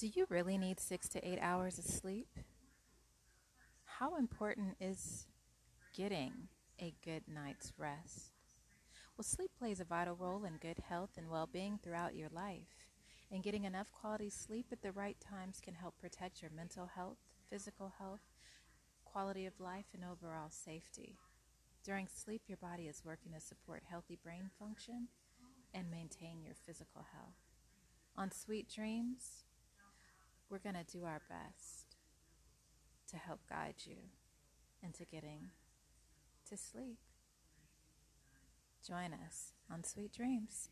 Do you really need six to eight hours of sleep? How important is getting a good night's rest? Well, sleep plays a vital role in good health and well being throughout your life. And getting enough quality sleep at the right times can help protect your mental health, physical health, quality of life, and overall safety. During sleep, your body is working to support healthy brain function and maintain your physical health. On Sweet Dreams, we're going to do our best to help guide you into getting to sleep. Join us on Sweet Dreams.